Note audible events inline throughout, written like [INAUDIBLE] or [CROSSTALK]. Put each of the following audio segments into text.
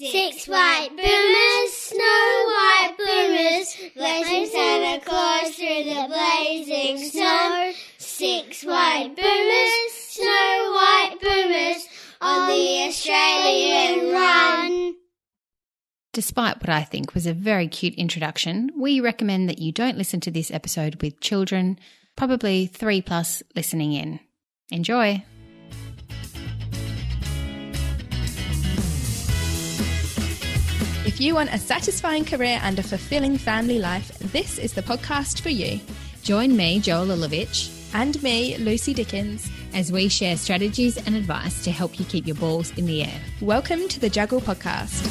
Six white boomers, snow white boomers, racing Santa Claus through the blazing snow. Six white boomers, snow white boomers, on the Australian run. Despite what I think was a very cute introduction, we recommend that you don't listen to this episode with children, probably three plus listening in. Enjoy! If you want a satisfying career and a fulfilling family life, this is the podcast for you. Join me, Jo Lilford, And me, Lucy Dickens. as we share strategies and advice to help you keep your balls in the air. Welcome to the Juggle Podcast.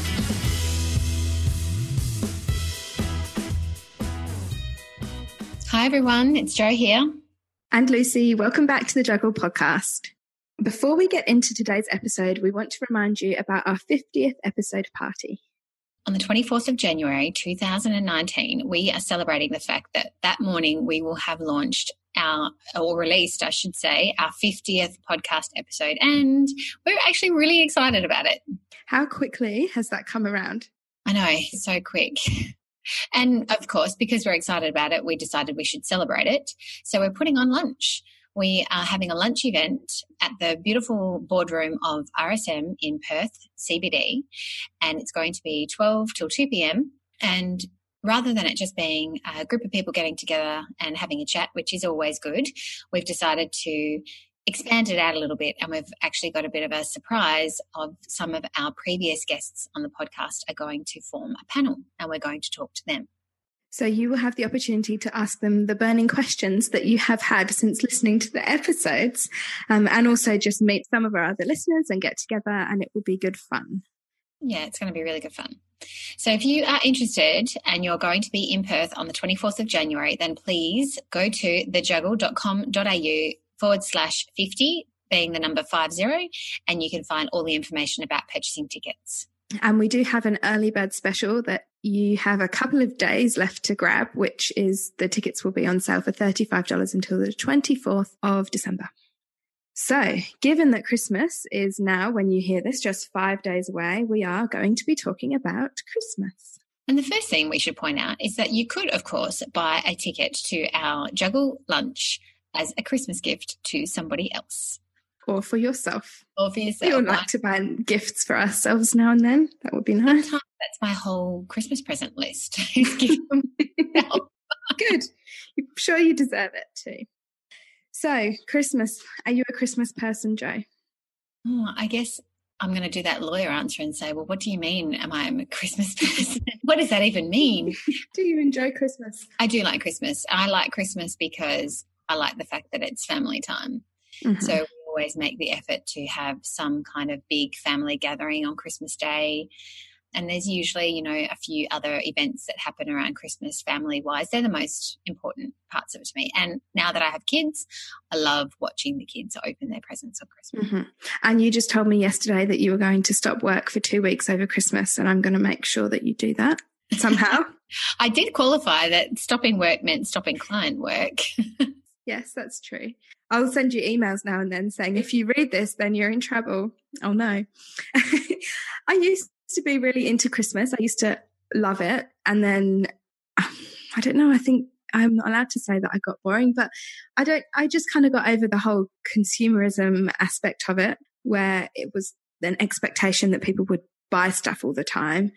Hi, everyone. It's Jo here. And Lucy, welcome back to the Juggle Podcast. Before we get into today's episode, we want to remind you about our 50th episode party. On the 24th of January 2019, we are celebrating the fact that that morning we will have launched our, or released, I should say, our 50th podcast episode. And we're actually really excited about it. How quickly has that come around? I know, so quick. [LAUGHS] And of course, because we're excited about it, we decided we should celebrate it. So we're putting on lunch. We are having a lunch event at the beautiful boardroom of RSM in Perth, CBD, and it's going to be 12 till 2 p.m. And rather than it just being a group of people getting together and having a chat, which is always good, we've decided to expand it out a little bit and we've actually got a bit of a surprise of some of our previous guests on the podcast are going to form a panel and we're going to talk to them. So you will have the opportunity to ask them the burning questions that you have had since listening to the episodes, um, and also just meet some of our other listeners and get together, and it will be good fun. Yeah, it's going to be really good fun. So if you are interested and you're going to be in Perth on the 24th of January, then please go to thejuggle.com.au forward slash 50, being the number 50, and you can find all the information about purchasing tickets. And we do have an early bird special that you have a couple of days left to grab, which is the tickets will be on sale for $35 until the 24th of December. So, given that Christmas is now, when you hear this, just five days away, we are going to be talking about Christmas. And the first thing we should point out is that you could, of course, buy a ticket to our juggle lunch as a Christmas gift to somebody else Or for yourself. or for We yourself. all like to buy gifts for ourselves now and then. That would be nice. Sometimes that's my whole Christmas present list. [LAUGHS] is give [LAUGHS] them myself. Good. I'm sure you deserve it too. So, Christmas. Are you a Christmas person, Jo? Oh, I guess I'm going to do that lawyer answer and say, well, what do you mean? Am I a Christmas [LAUGHS] person? what does that even mean? Do you enjoy Christmas? I do like Christmas. I like Christmas because I like the fact that it's family time. Mhm. So we always make the effort to have some kind of big family gathering on Christmas Day. And there's usually, you know, a few other events that happen around Christmas family wise. They're the most important parts of it to me. And now that I have kids, I love watching the kids open their presents on Christmas. Mhm. And you just told me yesterday that you were going to stop work for two weeks over Christmas, and I'm going to make sure that you do that somehow. [LAUGHS] I did qualify that stopping work meant stopping client work. [LAUGHS] yes, that's true. I'll send you emails now and then saying if you read this, then you're in trouble. Oh no. [LAUGHS] I used to be really into Christmas. I used to love it. And then [SIGHS] I don't know, I think I'm not allowed to say that I got boring, but I don't, I just kind of got over the whole consumerism aspect of it, where it was an expectation that people would buy stuff all the time.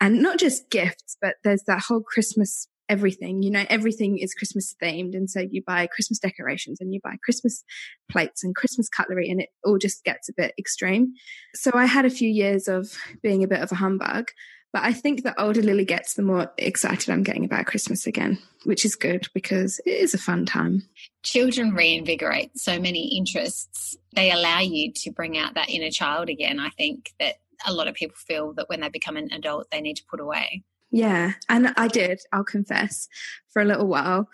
And not just gifts, but there's that whole Christmas everything. You know, everything is Christmas themed. And so you buy Christmas decorations and you buy Christmas plates and Christmas cutlery, and it all just gets a bit extreme. So I had a few years of being a bit of a humbug. But I think the older Lily gets, the more excited I'm getting about Christmas again, which is good because it is a fun time. Children reinvigorate so many interests. They allow you to bring out that inner child again. I think that a lot of people feel that when they become an adult, they need to put away. Yeah, and I did, I'll confess, for a little while.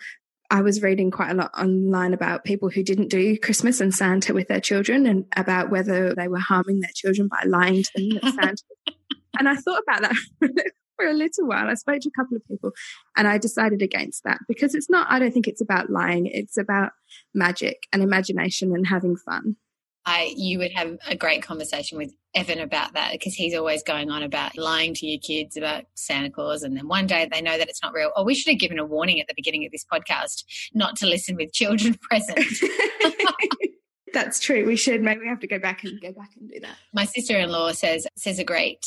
I was reading quite a lot online about people who didn't do Christmas and Santa with their children and about whether they were harming their children by lying to them that Santa. [LAUGHS] and I thought about that [LAUGHS] for a little while. I spoke to a couple of people and I decided against that because it's not, I don't think it's about lying. It's about magic and imagination and having fun. I you would have a great conversation with Evan about that because he's always going on about lying to your kids about Santa Claus, and then one day they know that it's not real. Oh, we should have given a warning at the beginning of this podcast not to listen with children [LAUGHS] present. [LAUGHS] That's true. We should maybe we have to go back and go back and do that. My sister-in-law says says a great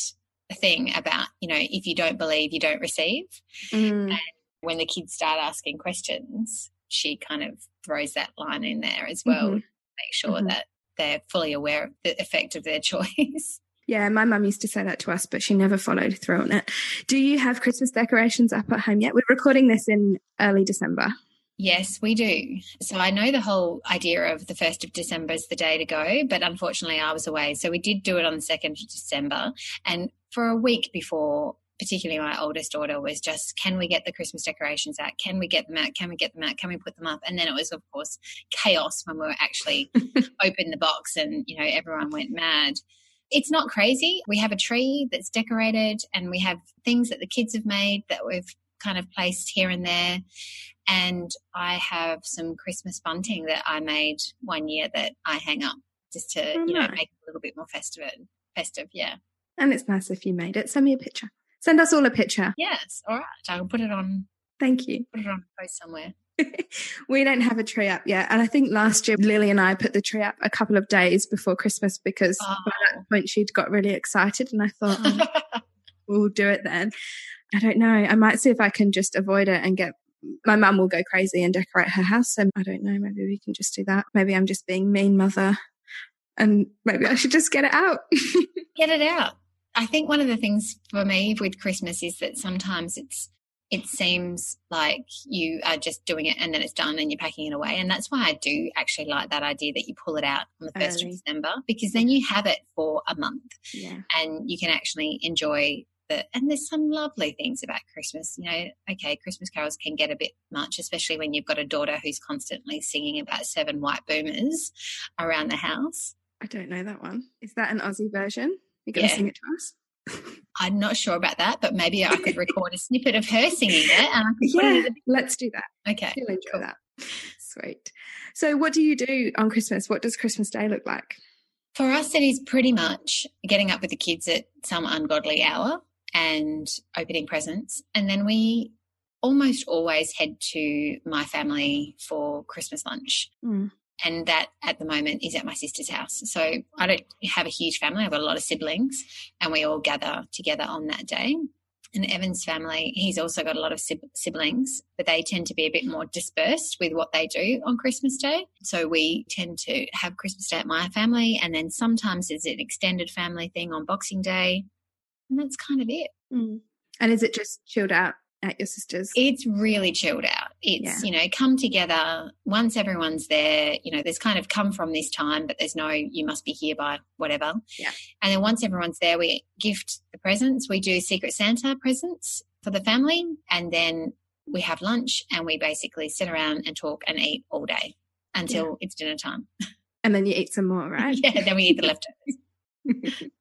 thing about you know if you don't believe, you don't receive. Mm. And when the kids start asking questions, she kind of throws that line in there as well. Mhm. Make sure Mhm. that they're fully aware of the effect of their [LAUGHS] choice. Yeah, my mum used to say that to us, but she never followed through on it. Do you have Christmas decorations up at home yet? We're recording this in early December. Yes, we do. So I know the whole idea of the 1st of December is the day to go, but unfortunately I was away. So we did do it on the 2nd of December. And for a week before, particularly my oldest daughter was just, can we get the Christmas decorations out? Can we get them out? Can we get them out? Can we put them up? And then it was, of course, chaos when we were actually [LAUGHS] opened the box and, you know, everyone went mad. It's not crazy. We have a tree that's decorated and we have things that the kids have made that we've kind of placed here and there. And I have some Christmas bunting that I made one year that I hang up just to, Oh, you know, nice. make it a little bit more festive. Festive, yeah. And it's nice if you made it. Send me a picture. Send us all a picture. Yes. All right. I'll put it on Thank you. put it on a post somewhere. [LAUGHS] we don't have a tree up yet. And I think last year Lily and I put the tree up a couple of days before Christmas because by that oh. point she'd got really excited and I thought, oh, [LAUGHS] we'll do it then. I don't know. I might see if I can just avoid it and get my mum will go crazy and decorate her house. So I don't know. Maybe we can just do that. Maybe I'm just being mean mother and maybe I should just get it out. [LAUGHS] Get it out. I think one of the things for me with Christmas is that sometimes it's it seems like you are just doing it and then it's done and you're packing it away. And that's why I do actually like that idea that you pull it out on the first of December because then you have it for a month yeah. and you can actually enjoy the and there's some lovely things about Christmas. You know, okay, Christmas carols can get a bit much, especially when you've got a daughter who's constantly singing about seven white boomers around the house. I don't know that one. Is that an Aussie version? You're going to Yeah. sing it to us? [LAUGHS] I'm not sure about that, but maybe I could record a snippet of her singing it and I could Yeah, in let's do that. Okay. You'll enjoy cool. that. Sweet. So, what do you do on Christmas? What does Christmas Day look like? For us, it is pretty much getting up with the kids at some ungodly hour and opening presents. And then we almost always head to my family for Christmas lunch. Mm. And that at the moment is at my sister's house. So I don't have a huge family. I've got a lot of siblings and we all gather together on that day. And Evan's family, he's also got a lot of siblings, but they tend to be a bit more dispersed with what they do on Christmas Day. So we tend to have Christmas Day at my family, and then sometimes there's an extended family thing on Boxing Day. And that's kind of it. Mm. And is it just chilled out at your sister's? It's really chilled out. It's, you know, come together once everyone's there. You know, there's kind of come from this time, but there's no, you must be here by whatever. Yeah. And then once everyone's there, we gift the presents. We do Secret Santa presents for the family. And then we have lunch and we basically sit around and talk and eat all day until it's dinner time. [LAUGHS] and then you eat some more, right? yeah. Then we eat the leftovers. [LAUGHS]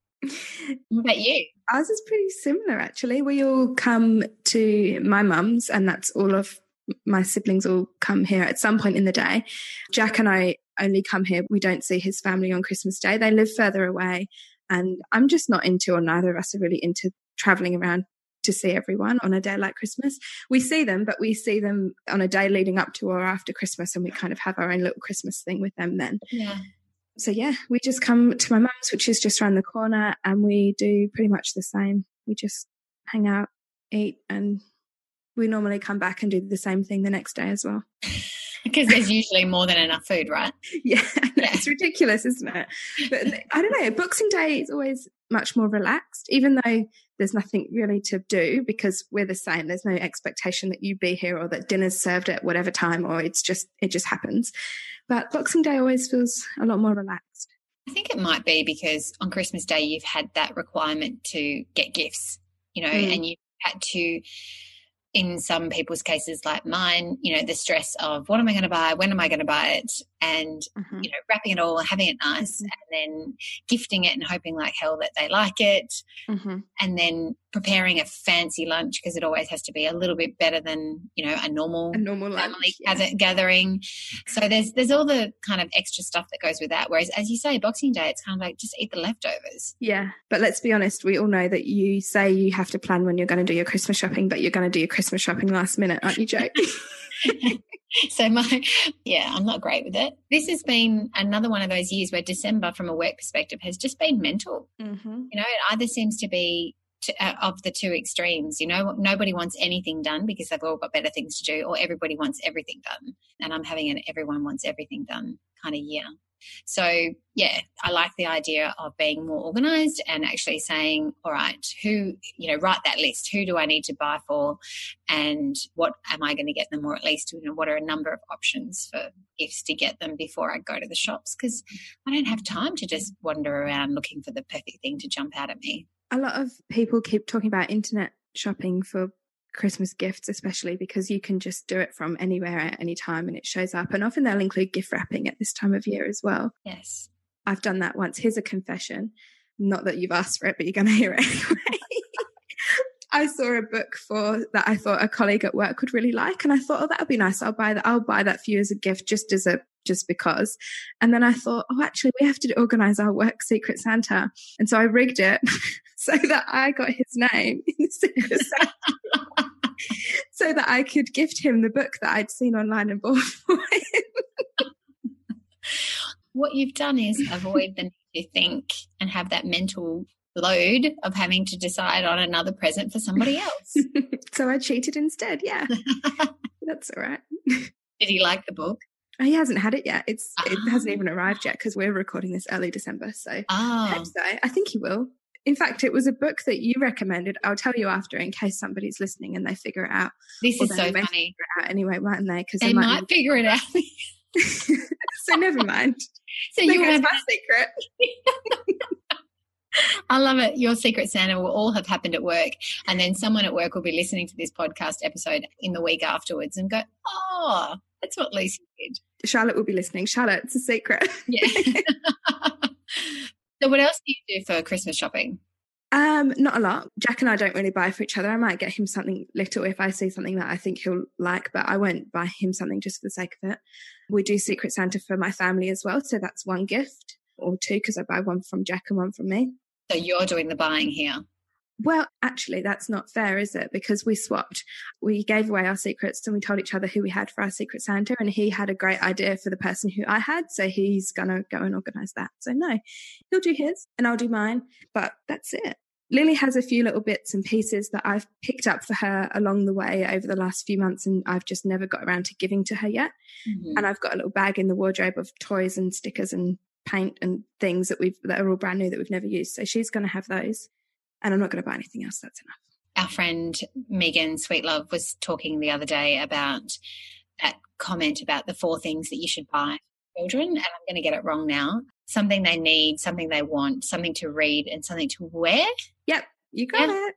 What about you? Ours is pretty similar, actually. We all come to my mum's, and that's all of my siblings all come here at some point in the day. Jack and I only come here. We don't see his family on Christmas Day. They live further away, and I'm just not into, or neither of us are really into traveling around to see everyone on a day like Christmas. We see them, but we see them on a day leading up to or after Christmas, and we kind of have our own little Christmas thing with them then Yeah. So yeah, we just come to my mum's, which is just around the corner, and we do pretty much the same. We just hang out, eat, and we normally come back and do the same thing the next day as well. [LAUGHS] Because there's usually more than enough food, right? [LAUGHS] Yeah, Yeah. it's ridiculous, isn't it? But I don't know. Boxing Day is always much more relaxed, even though there's nothing really to do because we're the same. There's no expectation that you be here or that dinner's served at whatever time, or it's just it just happens. But Boxing Day always feels a lot more relaxed. I think it might be because on Christmas Day you've had that requirement to get gifts, you know, Mm. and you had to, in some people's cases like mine, you know, the stress of what am I going to buy? When am I going to buy it? And mm-hmm. you know wrapping it all having it nice mm-hmm. and then gifting it and hoping like hell that they like it mm-hmm. and then preparing a fancy lunch because it always has to be a little bit better than you know a normal, a normal family lunch, yeah. gathering so there's there's all the kind of extra stuff that goes with that whereas as you say boxing day it's kind of like just eat the leftovers yeah but let's be honest we all know that you say you have to plan when you're going to do your christmas shopping but you're going to do your christmas shopping last minute aren't you jo [LAUGHS] [LAUGHS] so my yeah i'm not great with it. This has been another one of those years where december from a work perspective has just been mental. Mm-hmm. you know it either seems to be to, uh, of the two extremes you know nobody wants anything done because they've all got better things to do or everybody wants everything done and i'm having an everyone wants everything done kind of year so, yeah, I like the idea of being more organized and actually saying, all right, who, you know, write that list. Who do I need to buy for? And what am I going to get them? Or at least, you know, what are a number of options for gifts to get them before I go to the shops? Because I don't have time to just wander around looking for the perfect thing to jump out at me. A lot of people keep talking about internet shopping for Christmas gifts, especially because you can just do it from anywhere at any time and it shows up. And often they'll include gift wrapping at this time of year as well. Yes. I've done that once. Here's a confession. Not that you've asked for it, but you're going to hear it anyway. [LAUGHS] I saw a book for that I thought a colleague at work would really like, and I thought, oh, that would be nice. I'll buy that. I'll buy that for you as a gift, just as a just because. And then I thought, oh, actually, we have to organize our work Secret Santa, and so I rigged it [LAUGHS] so that I got his name [LAUGHS] in the Secret Santa [LAUGHS] so that I could gift him the book that I'd seen online and bought [LAUGHS] for him. what you've done is avoid the need to think and have that mental load of having to decide on another present for somebody else. [LAUGHS] so I cheated instead. Yeah, that's all right. Did he like the book? He hasn't had it yet. It's it hasn't ah. even arrived yet because we're recording this early December. So oh. I so. I think he will. In fact, it was a book that you recommended. I'll tell you after in case somebody's listening and they figure it out. This is so funny. anyway, mightn't they? Because they, they, might, might figure it out. [LAUGHS] so never mind. So you have my secret. [LAUGHS] I love it. Your secret Santa will all have happened at work, and then someone at work will be listening to this podcast episode in the week afterwards and go, "Oh, that's what Lucy did." Charlotte will be listening. Charlotte, it's a secret. Yeah. [LAUGHS] So, what else do you do for Christmas shopping? Um, not a lot. Jack and I don't really buy for each other. I might get him something little if I see something that I think he'll like, but I won't buy him something just for the sake of it. We do Secret Santa for my family as well, so that's one gift or two because I buy one from Jack and one from me. So you're doing the buying here. Well, actually, that's not fair, is it? Because we swapped. We gave away our secrets and we told each other who we had for our Secret Santa. And he had a great idea for the person who I had. So he's going to go and organize that. So, no, he'll do his and I'll do mine. But that's it. Lily has a few little bits and pieces that I've picked up for her along the way over the last few months, and I've just never got around to giving to her yet. Mm-hmm. And I've got a little bag in the wardrobe of toys and stickers and paint and things that we've that are all brand new that we've never used. So she's going to have those and I'm not going to buy anything else. That's enough. Our friend Megan Sweetlove was talking the other day about that comment about the four things that you should buy children, and I'm going to get it wrong now. Something they need, something they want, something to read, and something to wear. Yep, you got yeah. it.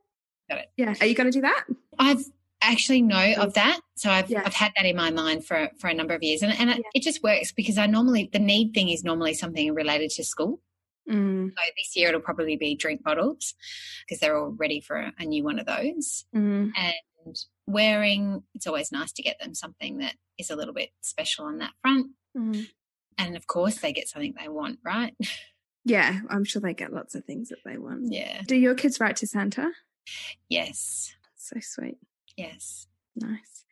Got it. Yeah. Are you going to do that? I've actually know of that. So I've yeah. I've had that in my mind for for a number of years, and and yeah. it just works because I normally the need thing is normally something related to school. Mm. So this year it'll probably be drink bottles because they're all ready for a, a new one of those. Mm. And wearing, it's always nice to get them something that is a little bit special on that front. Mm. And of course, they get something they want, right? Yeah, I'm sure they get lots of things that they want. Yeah. Do your kids write to Santa? Yes. So sweet. Yes. Nice.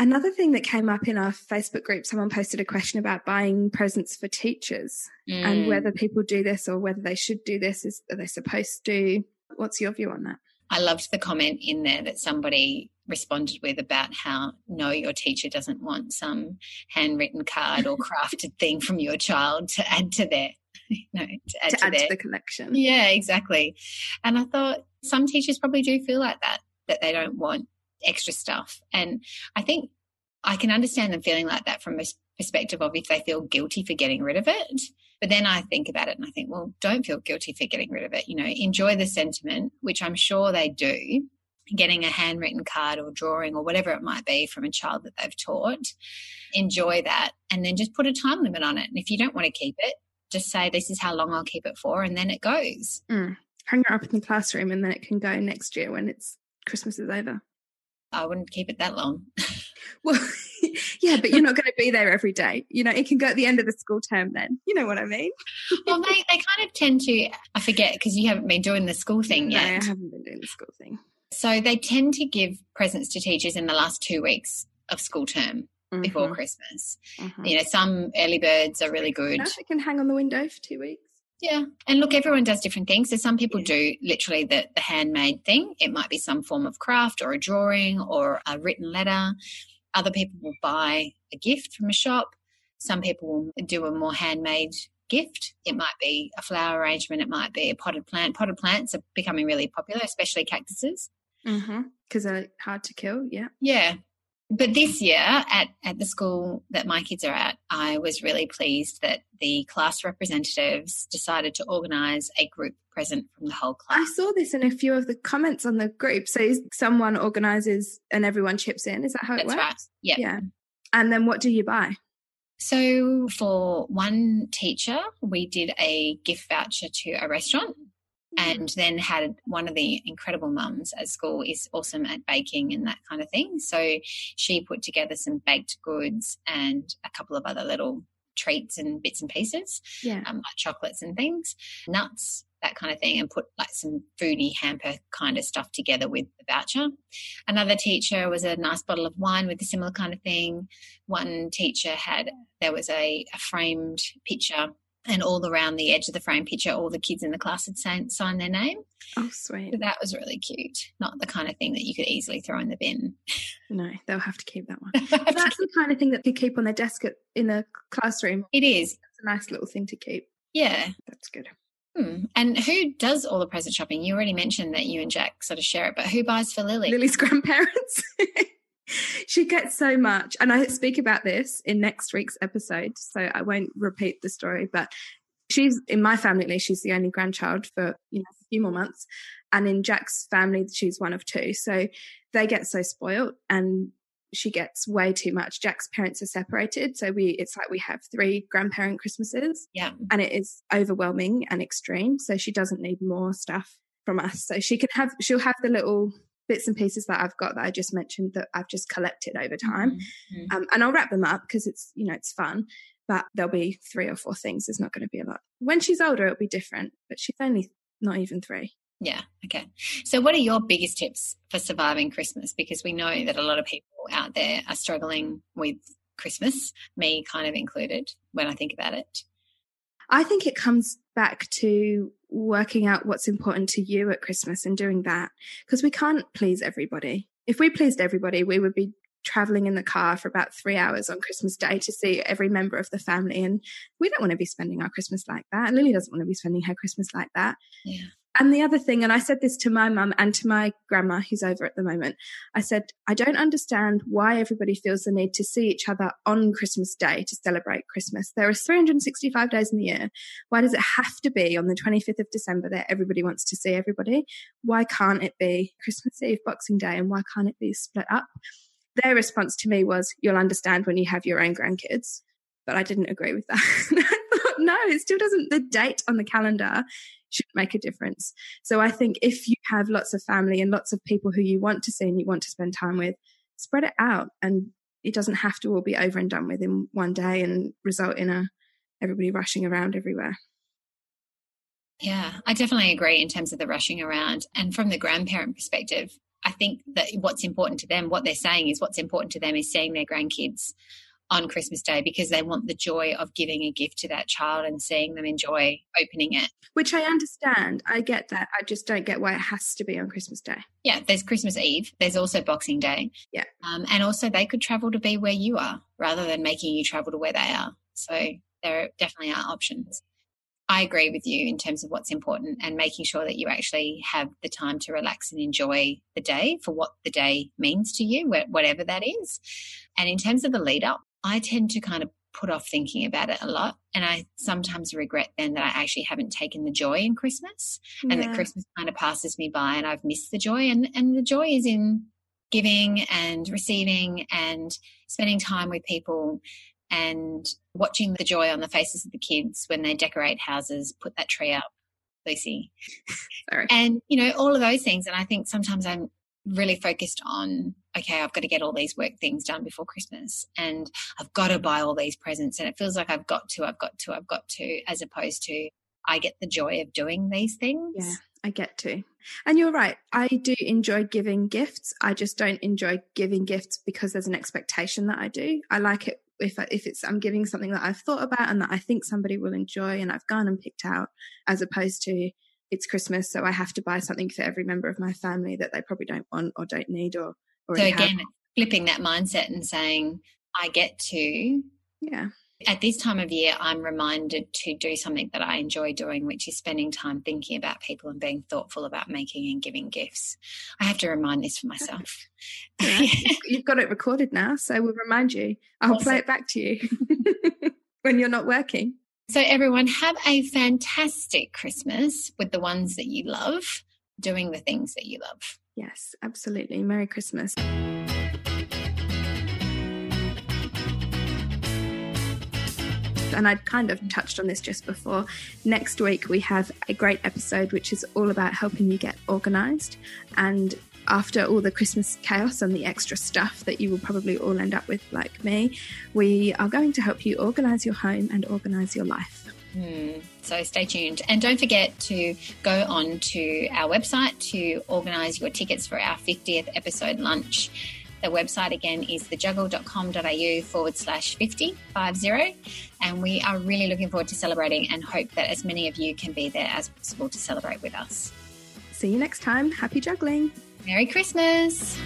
Another thing that came up in our Facebook group, someone posted a question about buying presents for teachers mm. and whether people do this or whether they should do this. Is are they supposed to? What's your view on that? I loved the comment in there that somebody responded with about how no, your teacher doesn't want some handwritten card or [LAUGHS] crafted thing from your child to add to their [LAUGHS] you know, to add, to, to, add their, to the collection. Yeah, exactly. And I thought some teachers probably do feel like that, that they don't want extra stuff. And I think I can understand them feeling like that from a perspective of if they feel guilty for getting rid of it. But then I think about it and I think, well, don't feel guilty for getting rid of it. You know, enjoy the sentiment, which I'm sure they do. getting a handwritten card or drawing or whatever it might be from a child that they've taught. Enjoy that and then just put a time limit on it. And if you don't want to keep it, just say, This is how long I'll keep it for, and then it goes. Mm. Hang it up in the classroom and then it can go next year when it's Christmas is over. I wouldn't keep it that long. [LAUGHS] well, [LAUGHS] yeah, but you're not going to be there every day. You know, it can go at the end of the school term then. You know what I mean? well, they, they kind of tend to, I forget because you haven't been doing the school thing no, yet. I haven't been doing the school thing. So they tend to give presents to teachers in the last two weeks of school term Mm-hmm. before Christmas. Mhm. You know, some early birds are really good. No, it can hang on the window for two weeks. Yeah. And look, everyone does different things. So some people Yeah. do literally the, the handmade thing. It might be some form of craft or a drawing or a written letter. Other people will buy a gift from a shop. Some people will do a more handmade gift. It might be a flower arrangement. It might be a potted plant. Potted plants are becoming really popular, especially cactuses. Mm-hmm. Because they're hard to kill. Yeah. Yeah. But this year at, at the school that my kids are at, I was really pleased that the class representatives decided to organise a group present from the whole class. I saw this in a few of the comments on the group. So someone organizes and everyone chips in. Is that how it works? That's works? right. Yeah. Yeah. And then what do you buy? So for one teacher, we did a gift voucher to a restaurant and then had one of the incredible mums at school is awesome at baking and that kind of thing. So she put together some baked goods and a couple of other little treats and bits and pieces, Yeah. um, like chocolates and things, nuts, that kind of thing, and put like some foodie hamper kind of stuff together with the voucher. Another teacher was a nice bottle of wine with a similar kind of thing. One teacher had, there was a, a framed picture and all around the edge of the frame picture, all the kids in the class had signed, signed their name. Oh, sweet. So that was really cute. Not the kind of thing that you could easily throw in the bin. No, they'll have to keep that one. [LAUGHS] That's the kind of thing that you keep on their desk at, in a classroom. it is, It's a nice little thing to keep. yeah. That's good. Hmm. And who does all the present shopping? You already mentioned that you and Jack sort of share it, but who buys for Lily? Lily's [LAUGHS] grandparents. [LAUGHS] [LAUGHS] she gets so much. And I speak about this in next week's episode. So I won't repeat the story, but she's in my family, at least, she's the only grandchild for, you know, a few more months. And in Jack's family, she's one of two. So they get so spoiled and she gets way too much. Jack's parents are separated. So we, it's like we have three grandparent Christmases Yeah. and it is overwhelming and extreme. So she doesn't need more stuff from us. So she can have, she'll have the little bits and pieces that I've got that I just mentioned that I've just collected over time. Mhm. Um, and I'll wrap them up because it's, you know, it's fun, but there'll be three or four things. There's not going to be a lot. When she's older, it'll be different, but she's only not even three. Yeah. Okay. So, what are your biggest tips for surviving Christmas? Because we know that a lot of people out there are struggling with Christmas, me kind of included, when I think about it. I think it comes back to working out what's important to you at Christmas and doing that because we can't please everybody. If we pleased everybody, we would be traveling in the car for about three hours on Christmas Day to see every member of the family. And we don't want to be spending our Christmas like that. Lily doesn't want to be spending her Christmas like that. Yeah. And the other thing, and I said this to my mum and to my grandma who's over at the moment, I said, I don't understand why everybody feels the need to see each other on Christmas Day to celebrate Christmas. There are 365 days in the year. Why does it have to be on the 25th of December that everybody wants to see everybody? Why can't it be Christmas Eve, Boxing Day, and why can't it be split up? Their response to me was, You'll understand when you have your own grandkids. But I didn't agree with that. [LAUGHS] No, it still doesn't, the date on the calendar should make a difference. So I think if you have lots of family and lots of people who you want to see and you want to spend time with, spread it out and it doesn't have to all be over and done with in one day and result in a everybody rushing around everywhere. Yeah, I definitely agree in terms of the rushing around. And from the grandparent perspective, I think that what's important to them, what they're saying is what's important to them is seeing their grandkids on Christmas Day because they want the joy of giving a gift to that child and seeing them enjoy opening it. Which I understand. I get that. I just don't get why it has to be on Christmas Day. Yeah, there's Christmas Eve, there's also Boxing Day. Yeah. Um, and also, they could travel to be where you are rather than making you travel to where they are. So, there definitely are options. I agree with you in terms of what's important and making sure that you actually have the time to relax and enjoy the day for what the day means to you, whatever that is. And in terms of the lead up, I tend to kind of put off thinking about it a lot. And I sometimes regret then that I actually haven't taken the joy in Christmas yeah. and that Christmas kind of passes me by and I've missed the joy. And, and the joy is in giving and receiving and spending time with people and watching the joy on the faces of the kids when they decorate houses, put that tree up, Lucy. [LAUGHS] Sorry. And, you know, all of those things. And I think sometimes I'm really focused on, okay, I've got to get all these work things done before Christmas and I've got to buy all these presents. And it feels like I've got to, I've got to, I've got to, as opposed to I get the joy of doing these things. Yeah. I get to. And you're right. I do enjoy giving gifts. I just don't enjoy giving gifts because there's an expectation that I do. I like it if I, if it's I'm giving something that I've thought about and that I think somebody will enjoy and I've gone and picked out as opposed to it's Christmas so I have to buy something for every member of my family that they probably don't want or don't need or or so again have. flipping that mindset and saying I get to yeah at this time of year, I'm reminded to do something that I enjoy doing, which is spending time thinking about people and being thoughtful about making and giving gifts. I have to remind this for myself. Yeah, [LAUGHS] you've got it recorded now, so we'll remind you. I'll awesome. play it back to you [LAUGHS] when you're not working. So, everyone, have a fantastic Christmas with the ones that you love, doing the things that you love. Yes, absolutely. Merry Christmas. and I'd kind of touched on this just before. Next week, we have a great episode which is all about helping you get organized. And after all the Christmas chaos and the extra stuff that you will probably all end up with, like me, we are going to help you organize your home and organize your life. Hmm. So stay tuned. And don't forget to go on to our website to organise your tickets for our 50th episode lunch. The website again is thejuggle.com.au forward slash 50, 50. And we are really looking forward to celebrating and hope that as many of you can be there as possible to celebrate with us. See you next time. Happy juggling. Merry Christmas.